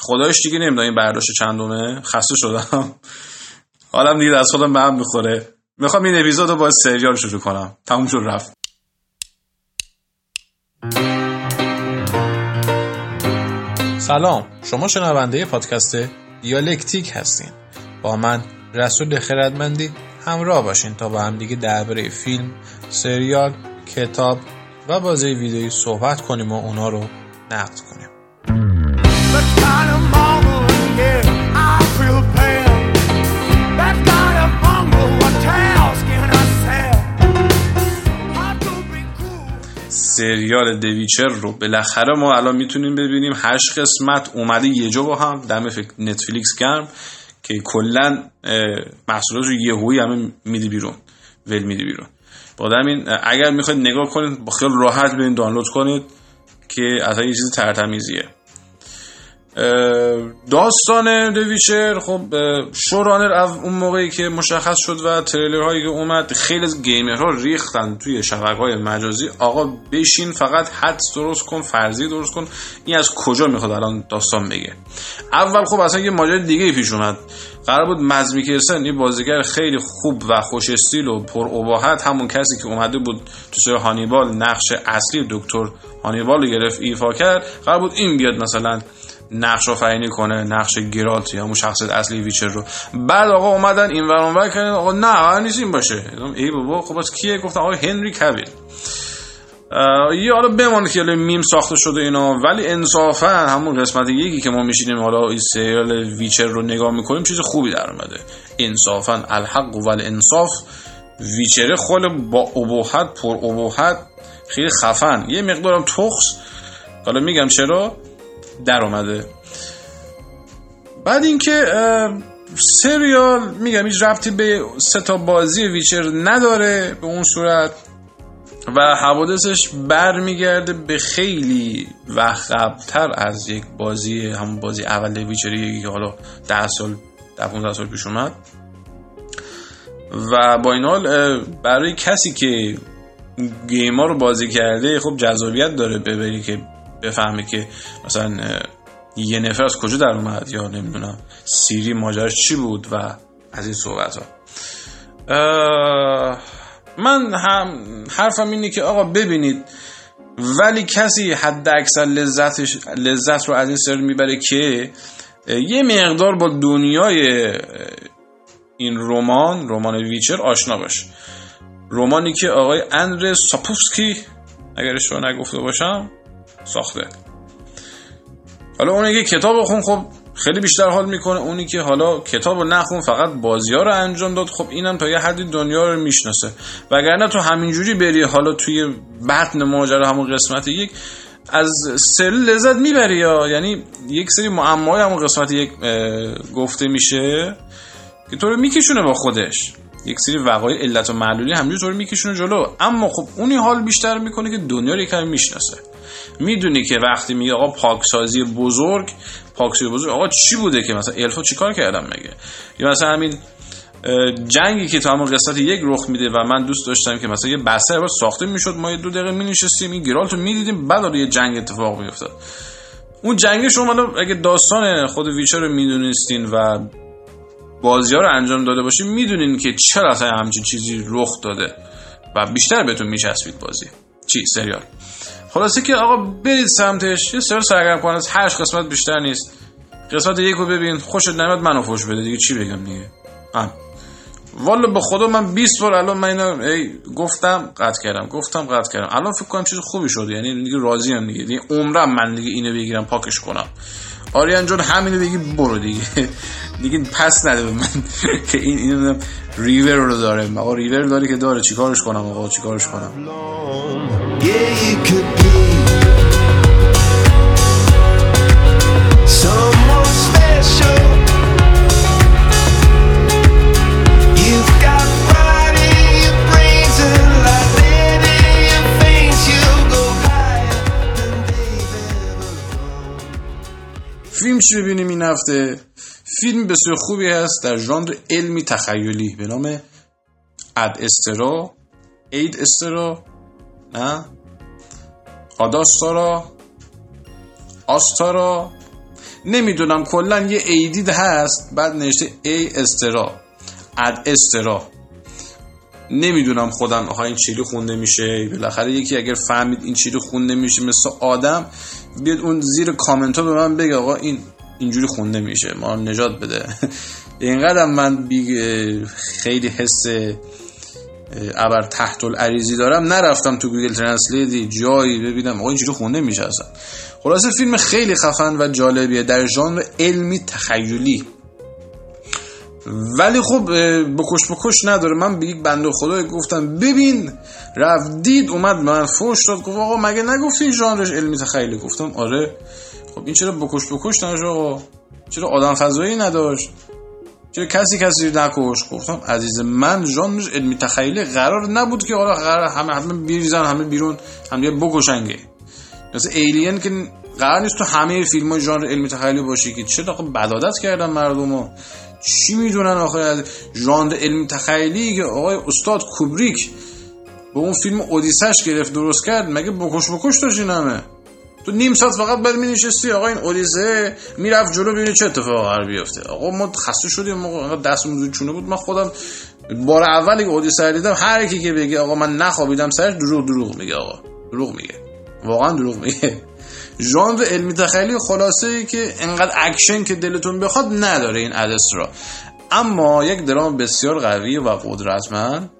خدایش دیگه نمی‌دونم این برداشت چندمه. خسته شدم. حالم دیگه از خودم به می‌خوره. می‌خوام این اپیزود رو با سریال شروع کنم. تموم شد رفت. سلام. شما شنونده پادکست دیالکتیک هستین. با من رسول خردمندی همراه باشین تا با هم دیگه درباره فیلم، سریال، کتاب و بازی ویدیویی صحبت کنیم و اونا رو نقد کنیم. سریال دویچر رو بالاخره ما الان می‌تونیم ببینیم. هشت قسمت اومده یه جا با هم. دم نتفلیکس گرم که کلا محصولات رو یهویی همه میدی بیرون. ول میدی بیرون. با این اگر می‌خواید نگاه کنید با خیال راحت برید دانلود کنید که اصلا یه چیز ترتمیزیه. داستان دویچر خب شورانر اون موقعی که مشخص شد و تریلر هایی که اومد خیلی از ها ریختن توی شبکه های مجازی. آقا بشین فقط حدس درست کن فرضی درست کن این از کجا می‌خواد الان داستان بگه. اول خب اصلا یه ماجرا دیگه پیش اومد. قرار بود مدس میکلسن یه بازیگر خیلی خوب و خوش استیل و پر ابهت همون کسی که اومده بود تو سریال هانیبال نقش اصلی دکتر هانیبال رو گرفت ایفا کرد قرار بود این بیاد مثلا نقش آفرینی کنه نقش گرالت یا همون شخصیت اصلی Witcher رو. بعد آقا اومدن این ور اونور کردن آقا نه قرار نیست این باشه. ای بابا خب پس کیه؟ گفتن آقا هنری کویل یه حالا بمانه که میم ساخته شده اینا. ولی انصافا همون قسمت یکی که ما میشینیم حالا این سریال Witcher رو نگاه می‌کنیم چیز خوبی در اومده. انصافا الحق و انصاف ویچره خود با ابوحت پر ابوحت خیلی خفن. یه مقدارم تخص حالا میگم چرا؟ در اومده. بعد اینکه سریال میگم هیچ ربطی به سه تا بازی ویچر نداره به اون صورت و حوادثش برمیگرده به خیلی وقت قبلتر از یک بازی همون بازی اول ویچری که حالا ده سال ده 15 سال پیش اومد. و با این حال برای کسی که گیما رو بازی کرده خب جذابیت داره ببری که بفهمه که مثلا یه نفر از کجا در اومد یا نمی‌دونم سیری ماجرش چی بود و از این صحبت ها من هم حرفم اینه که آقا ببینید ولی کسی حد اکثر لذتش لذت رو از این سر می‌بره که یه مقدار با دنیای این رمان رمان ویچر آشنا باشه. رمانی که آقای اندر ساپوفسکی اگر اشتباه نگفته باشم ساخته. حالا اونی که کتاب خون خب خیلی بیشتر حال می‌کنه. اونی که حالا کتاب رو نخون فقط بازی ها رو انجام داد خب اینم تا یه حدی دنیا رو می‌شناسه. وگرنه تو همینجوری بری حالا توی بطن ماجرا همون قسمت یک از سل لذت می‌بری یا؟ یعنی یک سری معمای همون قسمت یک گفته میشه که تو رو میکشونه با خودش. یک سری وقایع علت و معلولی همینجور طور میکشونه جلو. اما خب اونی حال بیشتر می‌کنه که دنیا رو یکم می‌شناسه. می‌دونی که وقتی میگه آقا پاکسازی بزرگ پاکسازی بزرگ آقا چی بوده که مثلا الفا چیکار کردم مگه؟ یا مثلا همین جنگی که تا همون قسمت یک رخ میده و من دوست داشتم که مثلا یه بسته ساخته می‌شد ما یه دو دقیقه می نشستیم این گرالتو می‌دیدیم بعد یه جنگ اتفاق میافتاد. اون جنگ شما اگه داستان خود ویچر رو می‌دونستین و بازی ها رو انجام داده باشین می‌دونین که چرا اصلا همچین چیزی رخ داده و بیشتر بهتون میچسبید بازی. چی؟ سریال. خلاصه که آقا برید سمتش یه سر سرگرم از هشت قسمت بیشتر نیست. قسمت یک رو ببین خوشت نمیاد منو خوش بده دیگه چی بگم دیگه؟ هم والا به خدا من 20 بار الان من اینو ای گفتم قطع کردم گفتم قطع کردم. الان فکر کنم چیز خوبی شده یعنی دیگه راضی ام دیگه. دیگه عمرم من دیگه اینو بگیرم پاکش کنم. آریان جون همینو بگی برو دیگه. دیگه پس نده به من. که این اینو ریور رو داره. آقا ریور داره که داره. چیکارش کنم آقا؟ چیکارش کنم؟ چی ببینیم این هفته؟ فیلم بسیار خوبی هست در ژانر علمی تخیلی به نام اد استرا اید استرا نه؟ آداستارا آستارا نمی‌دونم کلا یه ایدید هست بعد نوشته ای استرا اد استرا. نمی‌دونم خودم آها این چیلی خونده میشه؟ بالاخره یکی اگر فهمید این چیلی خونده میشه مثل آدم بیاد اون زیر کامنت ها به من بگه آقا این اینجوری خونده میشه. ما نجات بده. اینقدر من خیلی حس ابر تحت العریضی دارم. نرفتم تو Google Translate ی جایی ببینم. آقا اینجوری خونده میشه اصلا. خلاصه فیلم خیلی خفن و جالبیه. در ژانر علمی تخیلی. ولی خب بکش بکش نداره. من به یک بنده خدای گفتم ببین رفت دید اومد من فوش داد. گفت آقا مگه نگفتی ژانرش علمی تخیلی؟ گفتم آره. خب این چرا بکش بکش نداشت آقا؟ چرا آدم فضایی نداشت؟ چرا کسی کسی نکش؟ گفتم عزیز من ژانرش علمی تخیلی قرار نبود که حالا قرار همه همه بیریزن همه بیرون همه بکشنگه. مثل ایلین که قرار نیست تو همه فیلم های ژانر علمی تخیلی باشه که چرا بدادت کردن مردمو؟ چی می‌دونن آخه؟ از ژانر علمی تخیلی که آقای استاد کوبریک به اون فیلم اودیسش گرفت درست کرد؟ مگه بکش بکش داشت همه؟ تو نیم ساعت فقط بعد می نشستی آقا این اودیسه می‌رفت جلو ببینی چه اتفاقی قرار بیفته. آقا ما خسته شدیم موقع دستمون چونه بود. من خودم بار اولی که اودیسه دیدم هر کی که بگه آقا من نخوابیدم سرش دروغ دروغ میگه آقا. دروغ میگه. واقعا دروغ میگه. ژانر علمی تخیلی خلاصه ای که انقدر اکشن که دلتون بخواد نداره این Ad Astra. اما یک درام بسیار قوی و قدرتمند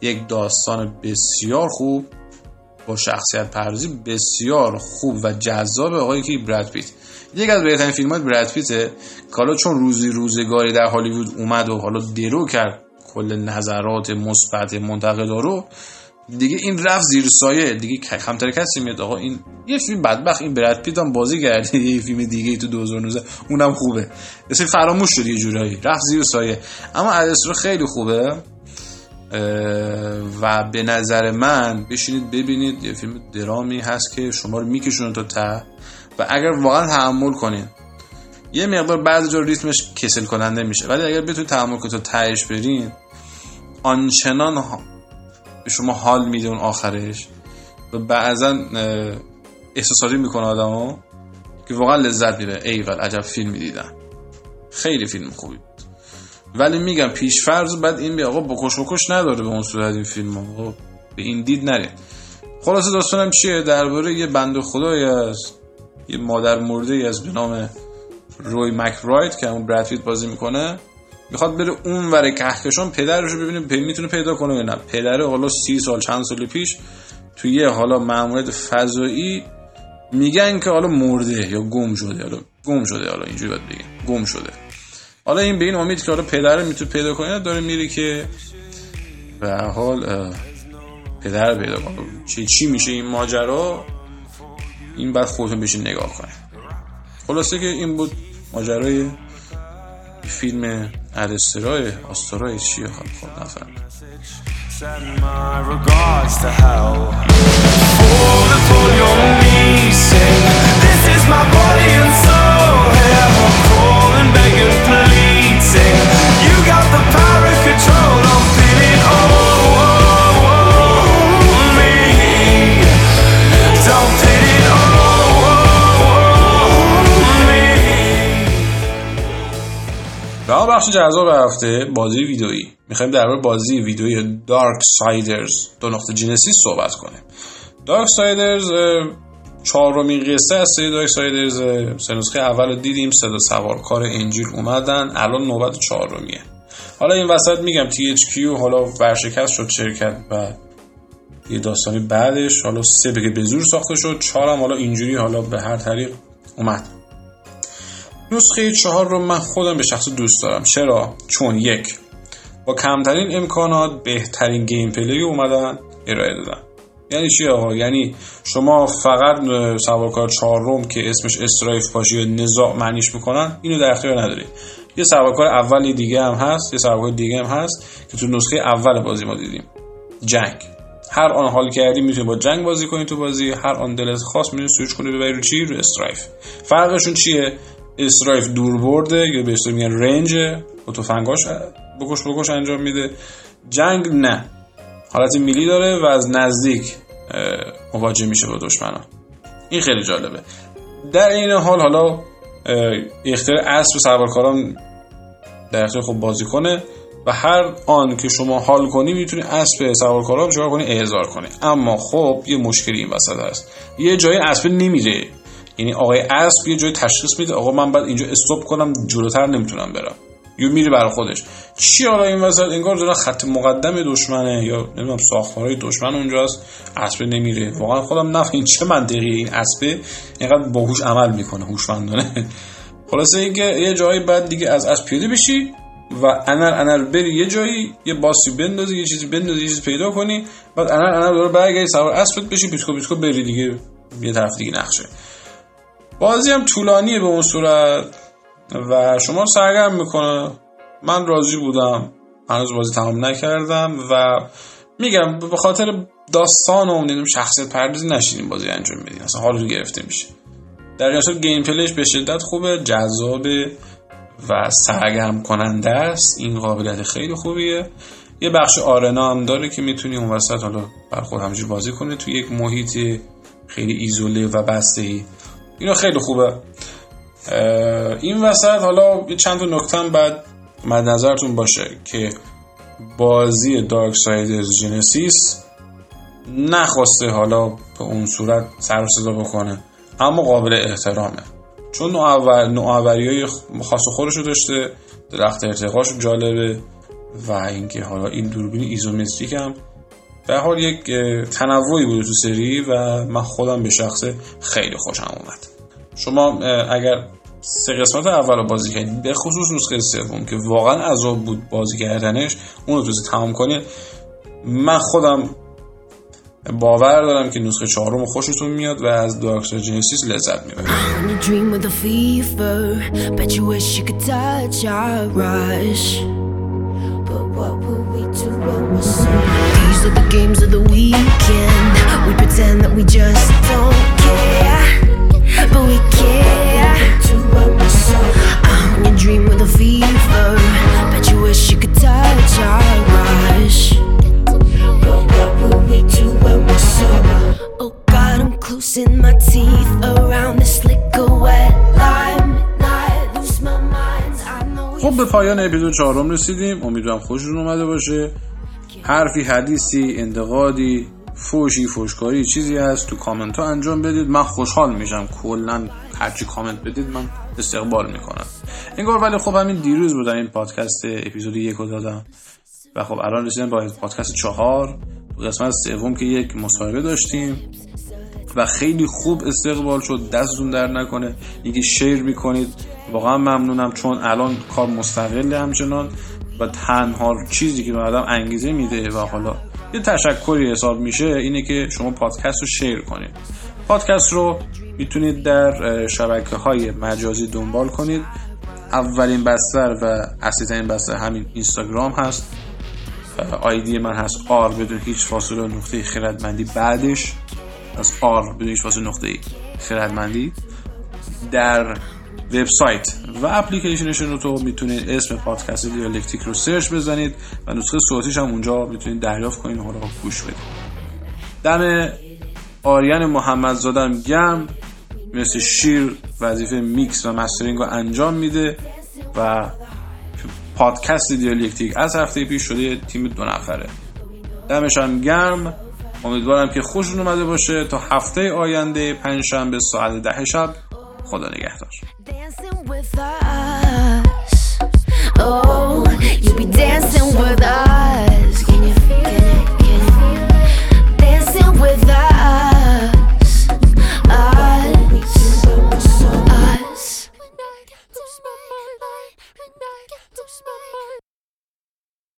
یک داستان بسیار خوب با شخصیت پردازی بسیار خوب و جذاب آقای که براد پیت. یک از بهترین فیلم های براد پیته که حالا چون روزی روزگاری در هالیوود اومد و حالا درو کرد کل نظرات مثبت منتقدا رو دیگه این رفت زیر سایه. دیگه کمتر کسی میاد آقا این یه فیلم بدبخت این براد پیت هم بازی کرده یه فیلم دیگه تو 2019 اونم خوبه. مثل فراموش شد یه جورایی. رفت زیر سایه. اما ادسترو خیلی خوبه. و به نظر من بشینید ببینید یه فیلم درامی هست که شما رو میکشونه تا ته و اگر واقعا تحمل کنید یه مقدار بعضی جا ریتمش کسل کننده میشه. ولی اگر بتونید تحمل کنید تا تهش برین آنچنان به شما حال میده اون آخرش و بعضا احساساتی می‌کنه آدمو که واقعا لذت می‌بره. ایول عجب فیلم دیدن. خیلی فیلم خوبی. ولی میگم پیش فرض بعد این بیا آقا بکش بکش نداره به اون صورت این فیلم ها. به این دید نرید خلاصه داستانم چیه؟ درباره یه بند خدایی است یه مادر مرده ای از به نام روی مک که اون براد بازی می‌کنه می‌خواد بره اون ور کهکشان پدرش رو ببینه می‌تونه پیدا کنه یا نه. پدره حالا سی سال چند سال پیش توی یه حالا ماموریت فضایی میگن که حالا مرده یا گم شده حالا گم شده حالا اینجوری باید بگیم گم شده. حالا این به این امید که حالا پدر می‌تونه پیدا کنه داره میره که به حال پدر پیدا کنه. چی چی میشه این ماجرا؟ این بعد خودتون بشین نگاه کنه. خلاصه که این بود ماجرای فیلم ارسترای آسترای چیه خب خود نفهم بخش جذاب هفته بازی ویدئویی. می‌خوایم درباره بازی ویدئویی Darksiders دو نقطه Genesis صحبت کنیم. Darksiders چهارمین نسخه از سری Darksiders سه نسخه اول رو دیدیم سه تا سوارکار انجیل اومدن الان نوبت چهارمیه. حالا این وسط میگم THQ حالا ورشکست شد شرکت و یه داستانی بعدش حالا سه دیگه به زور ساخته شد چهارم حالا اینجوری حالا به هر طریق اومد. نسخه چهار رو من خودم به شخص دوست دارم. چرا؟ چون یک با کمترین امکانات بهترین gameplay اومدن ارائه دادن. یعنی چی آقا؟ یعنی شما فقط سوارکار چهارم که اسمش Strife باشه یا نزاع معنیش می‌کنن اینو در اختیار ندارید یه سوارکار اولی دیگه هم هست یه سوارکار دیگه هم هست که تو نسخه اول بازی ما دیدیم. جنگ. هر آن حال کردی می‌تونی با جنگ بازی کنی تو بازی هر آن دلت خواست می‌تونی سویچ کنی ببری رو چی؟ رو Strife. فرقشون چیه؟ استرایف دور برده یا به میگن رنج با تفنگاش بکش بکش انجام میده. جنگ نه. حالت میلی داره و از نزدیک مواجه میشه با دشمنان. این خیلی جالبه. در این حال حالا اختیار اسب سوارکاران در اختیار خوب بازی کنه و هر آن که شما حال کنی می‌تونی اسب سوارکارا رو کنی؟ احضار کنی. اما خب یه مشکلی این وسط هست. یه جای اسب نمیره. یعنی آقای اسب یه جای تشخیص میده آقا من بعد اینجا استوب کنم جلوتر نمی‌تونم برم. یا میره برای خودش. چی حالا این وسط؟ انگار داره خط مقدم دشمنه یا نمی‌دونم ساختارهای دشمن اونجاست. اسب نمیره. واقعا خودم نفهم این چه منطقی این اسب اینقدر باهوش عمل می‌کنه هوشمندانه. خلاصه اینکه یه جایی بعد دیگه از اسب پیاده بشی و انر انر بری یه جایی یه باسی بندازی یه چیزی بندازی یه چیزی پیدا کنی. بعد انر انر داره برگردی سوار اسبت بشی پیتیکو پیتیکو بری دیگه. یه طرف دیگه نقشه. بازی هم طولانیه به اون صورت و شما سرگرم می‌کنه. من راضی بودم. هنوز بازی تمام نکردم و میگم به خاطر داستان و اون شخصیت پردازی نشینیم بازی انجام بدین اصلا حال رو گرفته میشه. در اصل gameplay ش به شدت خوبه جذابه و سرگرم کننده است. این قابلیت خیلی خوبیه. یه بخش آرنا هم داره که می‌تونی اون وسط حالا بر خود همجور بازی کنه تو یک محیط خیلی ایزوله و بسته ای اینا خیلی خوبه. این وسط حالا چند تا نکته بعد مد نظرتون باشه که بازی دارک ساید جنسیس نخواسته حالا به اون صورت سر صدا بکنه اما قابل احترامه. چون نوآوری های خاص خودش رو داشته درخت ارتقاش جالبه و اینکه حالا این دوربین ایزومتریک هم به حال یک تنوعی بود تو سری و من خودم به شخصه خیلی خوشم اومد. شما اگر سه قسمت اول رو بازی کردید به خصوص نسخه سوم که واقعا عذاب بود بازی کردنش اون رو تمام کنید من خودم باور دارم که نسخه چهارم خوشتون میاد و از دارک جنسیس لذت می‌برید. پایان اپیزود چهارم رسیدیم. امیدوارم خوشتون اومده باشه. حرفی حدیثی انتقادی فوشی فوشکاری چیزی هست. تو کامنت ها انجام بدید. من خوشحال میشم. کلا هرچی کامنت بدید من استقبال می‌کنم. انگار ولی خب همین دیروز بودن این پادکست اپیزود یک رو دادم. و خب الان رسیدم با پادکست چهار. قسمت سوم که یک مصاحبه داشتیم. و خیلی خوب استقبال شد دستتون در نکنه. اینکه شیر می‌کنید واقعا ممنونم چون الان کار مستقل همچنان و تنها چیزی که به آدم انگیزه میده و حالا یه تشکری حساب میشه اینه که شما پادکست رو شیر کنید. پادکست رو می‌تونید در شبکه های مجازی دنبال کنید. اولین بستر و اصلی بستر همین اینستاگرام هست. آیدی من هست آر بدون هیچ فاصله نقطه خیرتمندی بعدش. از آر بدون هیچ نقطه ای. در وبسایت و اپلیکیشنشون رو تو می‌تونید اسم پادکست دیالکتیک رو سرچ بزنید و نسخه صوتیش هم اونجا می‌تونید دریافت کنید و گوش بدید. دم آریان محمد زادم گرم. مثل شیر وظیفه میکس و mastering رو انجام میده و پادکست دیالکتیک از هفته پیش شده تیم دو نفره. دمش گرم امیدوارم که خوشون اومده باشه. تا هفته آینده پنجشنبه ساعت ده شب. خدا نگهدار. Oh, you be dancing with us.